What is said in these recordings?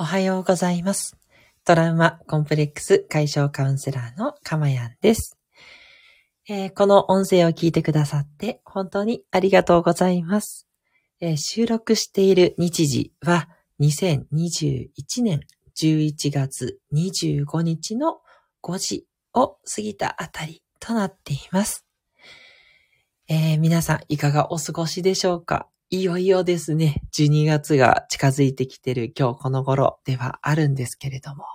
おはようございます。トラウマコンプレックス解消カウンセラーのかまやんです、えーこの音声を聞いてくださって本当にありがとうございます。えー収録している日時は2021年11月25日の5時を過ぎたあたりとなっています。えー皆さんいかがお過ごしでしょうか？いよいよですね、12月が近づいてきてる今日この頃ではあるんですけれども、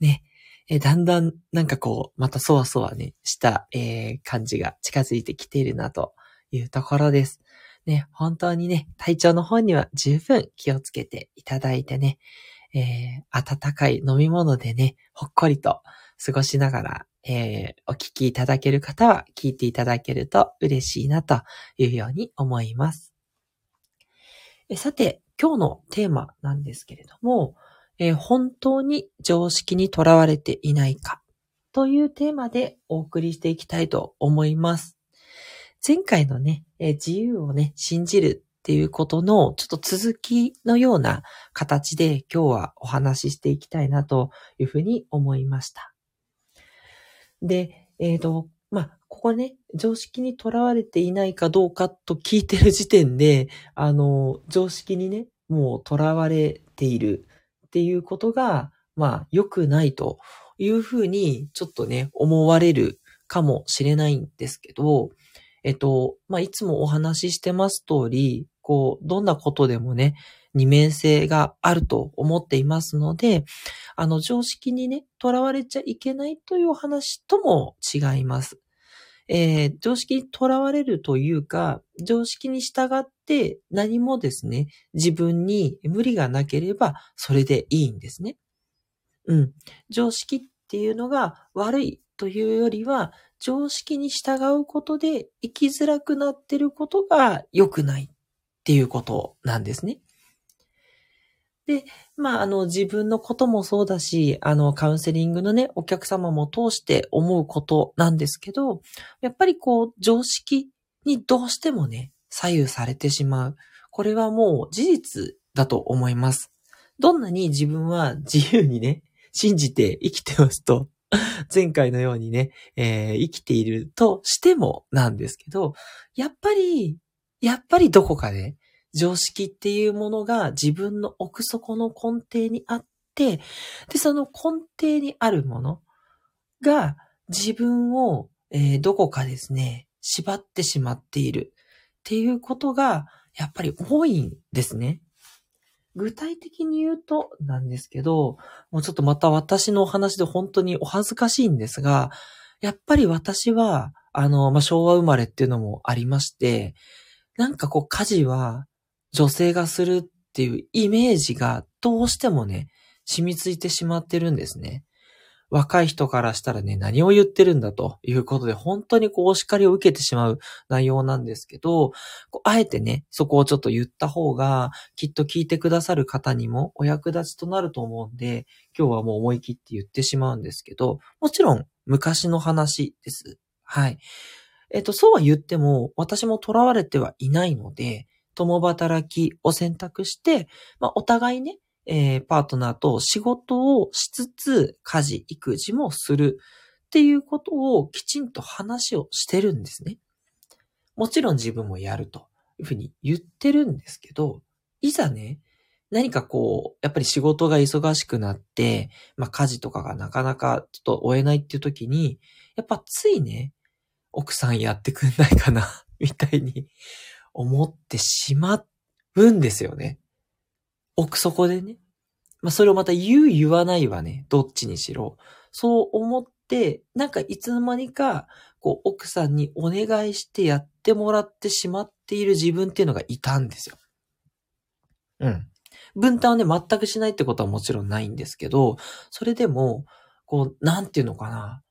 ね、えだんだんなんかこう、またそわそわね、した、えー感じが近づいてきているなというところです。ね、本当にね、体調の方には十分気をつけていただいてね、えー温かい飲み物でね、ほっこりと過ごしながら、えーお聞きいただける方は聞いていただけると嬉しいなというように思います。さて、今日のテーマなんですけれども、えー本当に常識にとらわれていないかというテーマでお送りしていきたいと思います。前回のね、えー自由をね、信じるっていうことのちょっと続きのような形で今日はお話ししていきたいなというふうに思いました。で、えっ、と、ここね、常識にとらわれていないかどうかと聞いてる時点で、あの、常識にね、もうとらわれているっていうことが、まあ、良くないというふうに、ちょっとね、思われるかもしれないんですけど、えっと、まあ、いつもお話ししてます通り、こう、どんなことでもね、二面性があると思っていますので、あの、常識にね、とらわれちゃいけないというお話とも違います。えー常識にとらわれるというか、常識に従って何もですね、自分に無理がなければそれでいいんですね。うん。常識っていうのが悪いというよりは、常識に従うことで生きづらくなってることが良くないっていうことなんですね。で、まあ、あの、自分のこともそうだし、あの、カウンセリングのね、お客様も通して思うことなんですけど、やっぱりこう、常識にどうしてもね、左右されてしまう。これはもう事実だと思います。どんなに自分は自由にね、信じて生きてますと、前回のようにね、えー生きているとしてもなんですけど、やっぱり、やっぱりどこかで、常識っていうものが自分の奥底の根底にあって、で、その根底にあるものが自分を、えーどこかですね、縛ってしまっているっていうことがやっぱり多いんですね。具体的に言うとなんですけど、もうちょっとまた私のお話で本当にお恥ずかしいんですが、やっぱり私は、あの、まあ、昭和生まれっていうのもありまして、なんかこう家事は女性がするっていうイメージがどうしてもね、染みついてしまってるんですね。若い人からしたらね、何を言ってるんだということで、本当にこうお叱りを受けてしまう内容なんですけど、こうあえてね、そこをちょっと言った方が、きっと聞いてくださる方にもお役立ちとなると思うんで、今日はもう思い切って言ってしまうんですけど、もちろん昔の話です。はい。えっと、そうは言っても、私も囚われてはいないので、共働きを選択して、まあ、お互いね、えーパートナーと仕事をしつつ、家事、育児もするっていうことをきちんと話をしてるんですね。もちろん自分もやるというふうに言ってるんですけど、いざね、何かこう、やっぱり仕事が忙しくなって、まあ家事とかがなかなかちょっと追えないっていう時に、やっぱついね、奥さんやってくんないかな、みたいに思ってしまうんですよね。奥底でね。まあそれをまた言う言わないはね、どっちにしろ。そう思って、なんかいつの間にか、こう奥さんにお願いしてやってもらってしまっている自分っていうのがいたんですよ。うん。分担をね、全くしないってことはもちろんないんですけど、それでも、こう、なんていうのかな。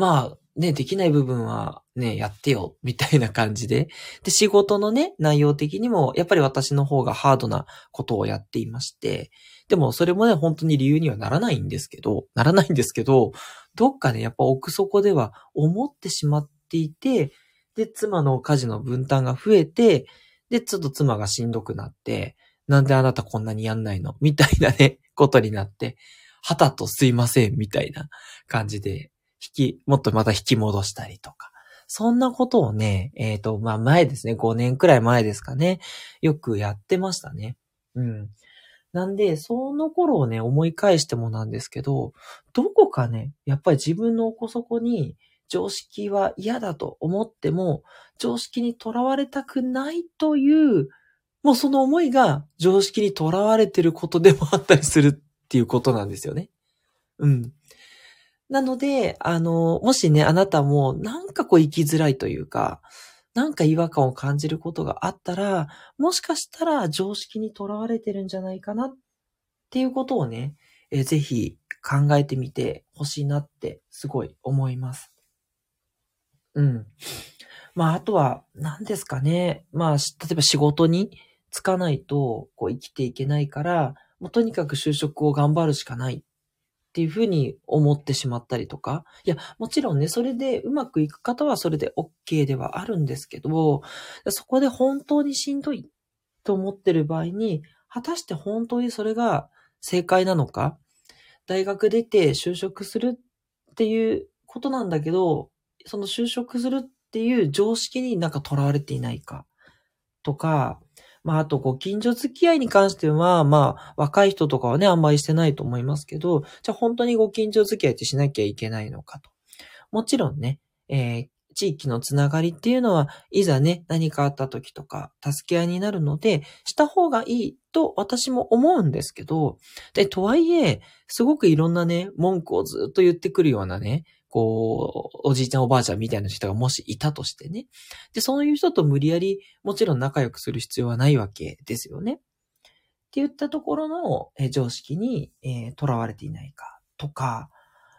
まあ、ね、できない部分はね、やってよ、みたいな感じで。で、仕事のね、内容的にも、やっぱり私の方がハードなことをやっていまして、でもそれもね、本当に理由にはならないんですけど、ならないんですけど、どっかね、やっぱ奥底では思ってしまっていて、で、妻の家事の分担が増えて、で、ちょっと妻がしんどくなって、なんであなたこんなにやんないの？みたいなね、ことになって、はたとすいませんみたいな感じで、引き、もっとまた引き戻したりとか。そんなことをね、えっ、ー、と、まあ前ですね、5年くらい前ですかね、よくやってましたね。うん。なんで、その頃をね、思い返してもなんですけど、どこかね、やっぱり自分の奥底に常識は嫌だと思っても、常識にとらわれたくないという、もうその思いが常識にとらわれてることでもあったりするっていうことなんですよね。うん。なので、あの、もしね、あなたもなんかこう生きづらいというか、なんか違和感を感じることがあったら、もしかしたら常識にとらわれてるんじゃないかなっていうことをね、えぜひ考えてみてほしいなってすごい思います。うん。まあ、あとは、何ですかね。まあ、例えば仕事に就かないと、こう生きていけないから、もうとにかく就職を頑張るしかないっていうふうに思ってしまったりとか。いや、もちろんね、それでうまくいく方はそれで OK ではあるんですけど、そこで本当にしんどいと思ってる場合に、果たして本当にそれが正解なのか？大学出て就職するっていうことなんだけど、その就職するっていう常識になんか囚われていないかとか、まあ、あと、ご近所付き合いに関しては、まあ、若い人とかはね、あんまりしてないと思いますけど、じゃあ本当にご近所付き合いってしなきゃいけないのかと。もちろんね、えー、地域のつながりっていうのは、いざね、何かあった時とか、助け合いになるので、した方がいいと私も思うんですけど、で、とはいえ、すごくいろんなね、文句をずっと言ってくるようなね、こう、おじいちゃんおばあちゃんみたいな人がもしいたとしてね。で、そういう人と無理やり、もちろん仲良くする必要はないわけですよね。って言ったところの、え常識に、えー、囚われていないかとか、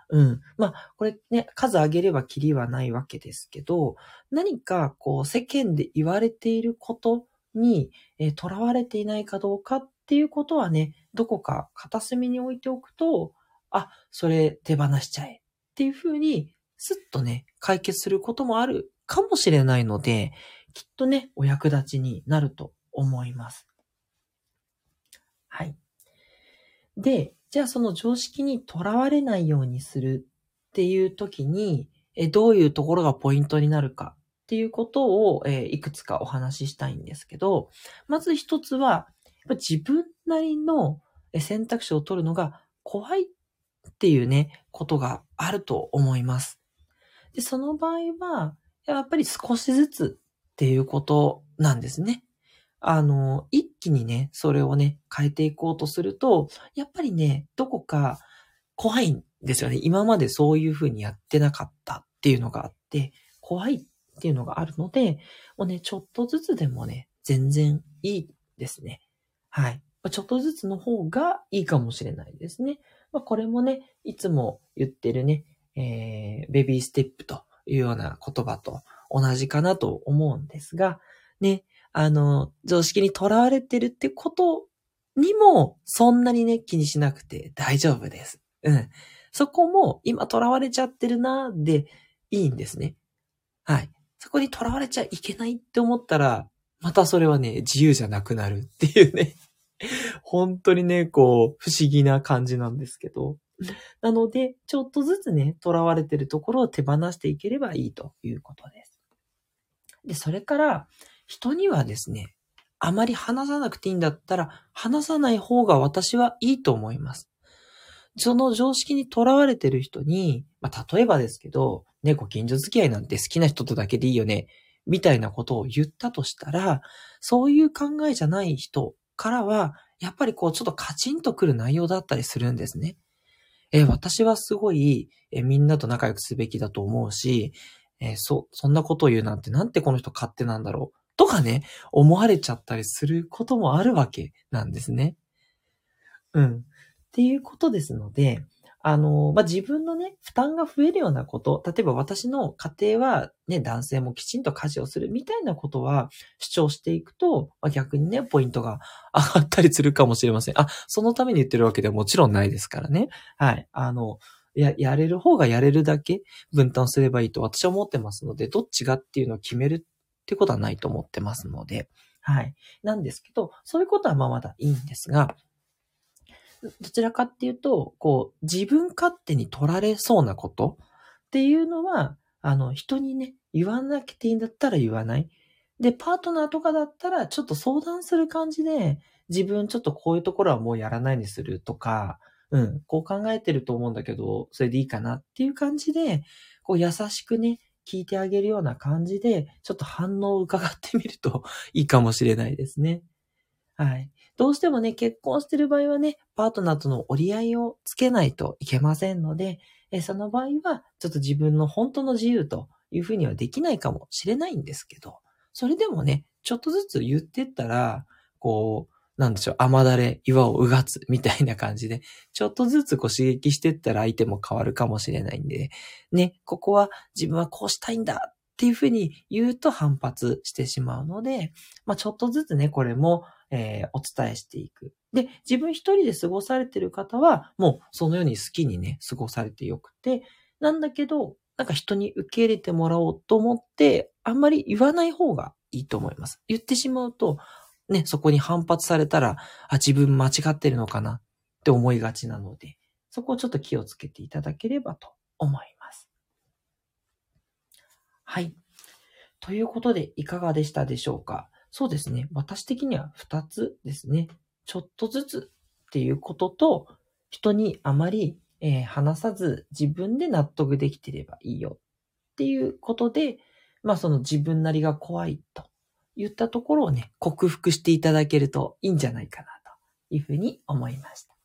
うん。まあ、これね、数上げればキリはないわけですけど、何かこう世間で言われていることに、えー、囚われていないかどうかっていうことはね、どこか片隅に置いておくと、あ、それ手放しちゃえっていうふうに、すっとね、解決することもあるかもしれないので、きっとね、お役立ちになると思います。はい。で、じゃあその常識にとらわれないようにするっていう時に、えどういうところがポイントになるかっていうことを、えいくつかお話ししたいんですけど、まず一つは、自分なりの選択肢を取るのが怖いっっていうね、ことがあると思います。で、その場合は、やっぱり少しずつっていうことなんですね。あの、一気にね、それをね、変えていこうとすると、やっぱりね、どこか怖いんですよね。今までそういうふうにやってなかったっていうのがあって、怖いっていうのがあるので、もうね、ちょっとずつでもね、全然いいですね。はい。ちょっとずつの方がいいかもしれないですね。まあ、これもね、いつも言ってるね、えー、ベビーステップというような言葉と同じかなと思うんですが、ね、あの、常識にとらわれてるってことにも、そんなにね、気にしなくて大丈夫です。うん。そこも、今とらわれちゃってるな、で、いいんですね。はい。そこにとらわれちゃいけないって思ったら、またそれはね、自由じゃなくなるっていうね。本当にね、こう、不思議な感じなんですけど。なので、ちょっとずつね、囚われてるところを手放していければいいということです。で、それから、人にはですね、あまり話さなくていいんだったら、話さない方が私はいいと思います。その常識に囚われてる人に、まあ、例えばですけど、ね、ご近所付き合いなんて好きな人とだけでいいよね、みたいなことを言ったとしたら、そういう考えじゃない人からは、やっぱりこう、ちょっとカチンとくる内容だったりするんですね。えー、私はすごい、えー、みんなと仲良くすべきだと思うし、えー、そ、そんなことを言うなんて、なんてこの人勝手なんだろう。とかね、思われちゃったりすることもあるわけなんですね。うん。っていうことですので、あの、まあ、自分のね、負担が増えるようなこと、例えば私の家庭はね、男性もきちんと家事をするみたいなことは主張していくと、まあ、逆にね、ポイントが上がったりするかもしれません。あ、そのために言ってるわけではもちろんないですからね。はい。あの、や、やれる方がやれるだけ分担すればいいと私は思ってますので、どっちがっていうのを決めるってことはないと思ってますので、はい。なんですけど、そういうことはまあまだいいんですが、どちらかっていうと、こう、自分勝手に取られそうなこと？っていうのは、あの、人にね、言わなきゃいいんだったら言わない。で、パートナーとかだったら、ちょっと相談する感じで、自分ちょっとこういうところはもうやらないにするとか、うん、こう考えてると思うんだけど、それでいいかなっていう感じで、こう優しくね、聞いてあげるような感じで、ちょっと反応を伺ってみるといいかもしれないですね。はい。どうしてもね、結婚してる場合はね、パートナーとの折り合いをつけないといけませんので、えその場合は、ちょっと自分の本当の自由というふうにはできないかもしれないんですけど、それでもね、ちょっとずつ言ってったら、こう、なんでしょう、甘だれ、岩をうがつ、みたいな感じで、ちょっとずつこう刺激してったら相手も変わるかもしれないんで、ね、ここは自分はこうしたいんだっていうふうに言うと反発してしまうので、まあちょっとずつね、これも、えー、お伝えしていく。で、自分一人で過ごされてる方は、もうそのように好きにね、過ごされてよくて、なんだけど、なんか人に受け入れてもらおうと思って、あんまり言わない方がいいと思います。言ってしまうと、ね、そこに反発されたら、あ、自分間違ってるのかなって思いがちなので、そこをちょっと気をつけていただければと思います。はい。ということで、いかがでしたでしょうか？そうですね。私的には2つですね。ちょっとずつっていうことと、人にあまり、えー、話さず自分で納得できてればいいよっていうことで、まあその自分なりが怖いと言ったところをね、克服していただけるといいんじゃないかなというふうに思いました。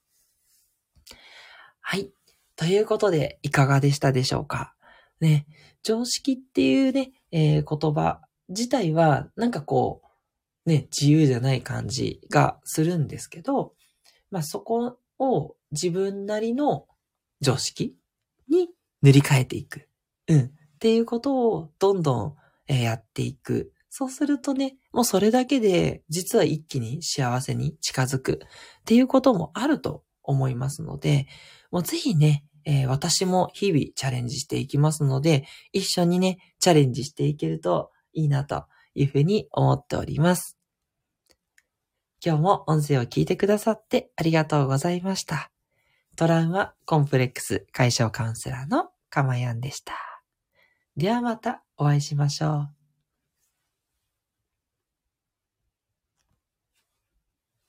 はい。ということで、いかがでしたでしょうか？ね、常識っていうね、えー、言葉自体は、なんかこう、ね、自由じゃない感じがするんですけど、まあそこを自分なりの常識に塗り替えていく。うん。っていうことをどんどんやっていくそうするとね、もうそれだけで実は一気に幸せに近づくっていうこともあると思いますので、もうぜひね、えー、私も日々チャレンジしていきますので、一緒にね、チャレンジしていけるといいなというふうに思っております。今日も音声を聞いてくださってありがとうございました。トラウマコンプレックス解消カウンセラーのかまやんでした。ではまたお会いしましょう。